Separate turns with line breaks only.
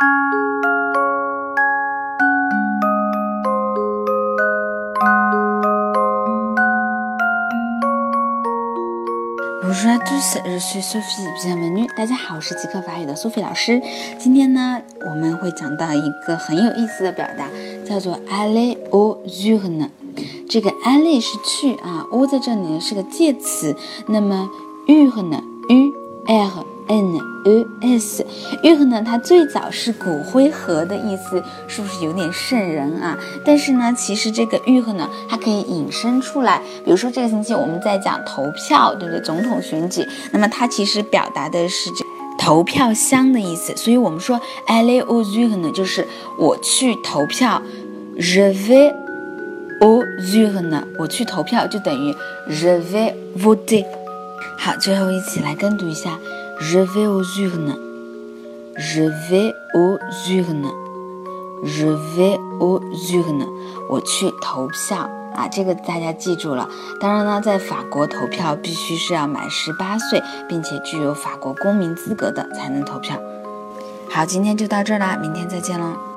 Bonjour à tous, je suis Sophie. Bienvenue. 大家好，我是极客法语的苏菲老师。今天呢，我们会讲到一个很有意思的表达，叫做 aller au journal。这个 aller 是去啊，au 在这里呢是个介词，那么 journal u r n e s journal 呢，它最早是骨灰盒的意思，是不是有点瘆人啊？但是呢，其实这个 journal 呢，它可以引申出来，比如说这个星期我们在讲投票，对不对？总统选举，那么它其实表达的是这投票箱的意思，所以我们说 a l l e au z u r n 就是我去投票，je vais au z u r n 我去投票就等于 je vais voter。好，最后一起来跟读一下，je vais au Je vais aux urnes. Je vais aux urnes. 我去投票啊，这个大家记住了。当然呢，在法国投票必须是要满十八岁，并且具有法国公民资格的才能投票。好，今天就到这儿啦，明天再见喽。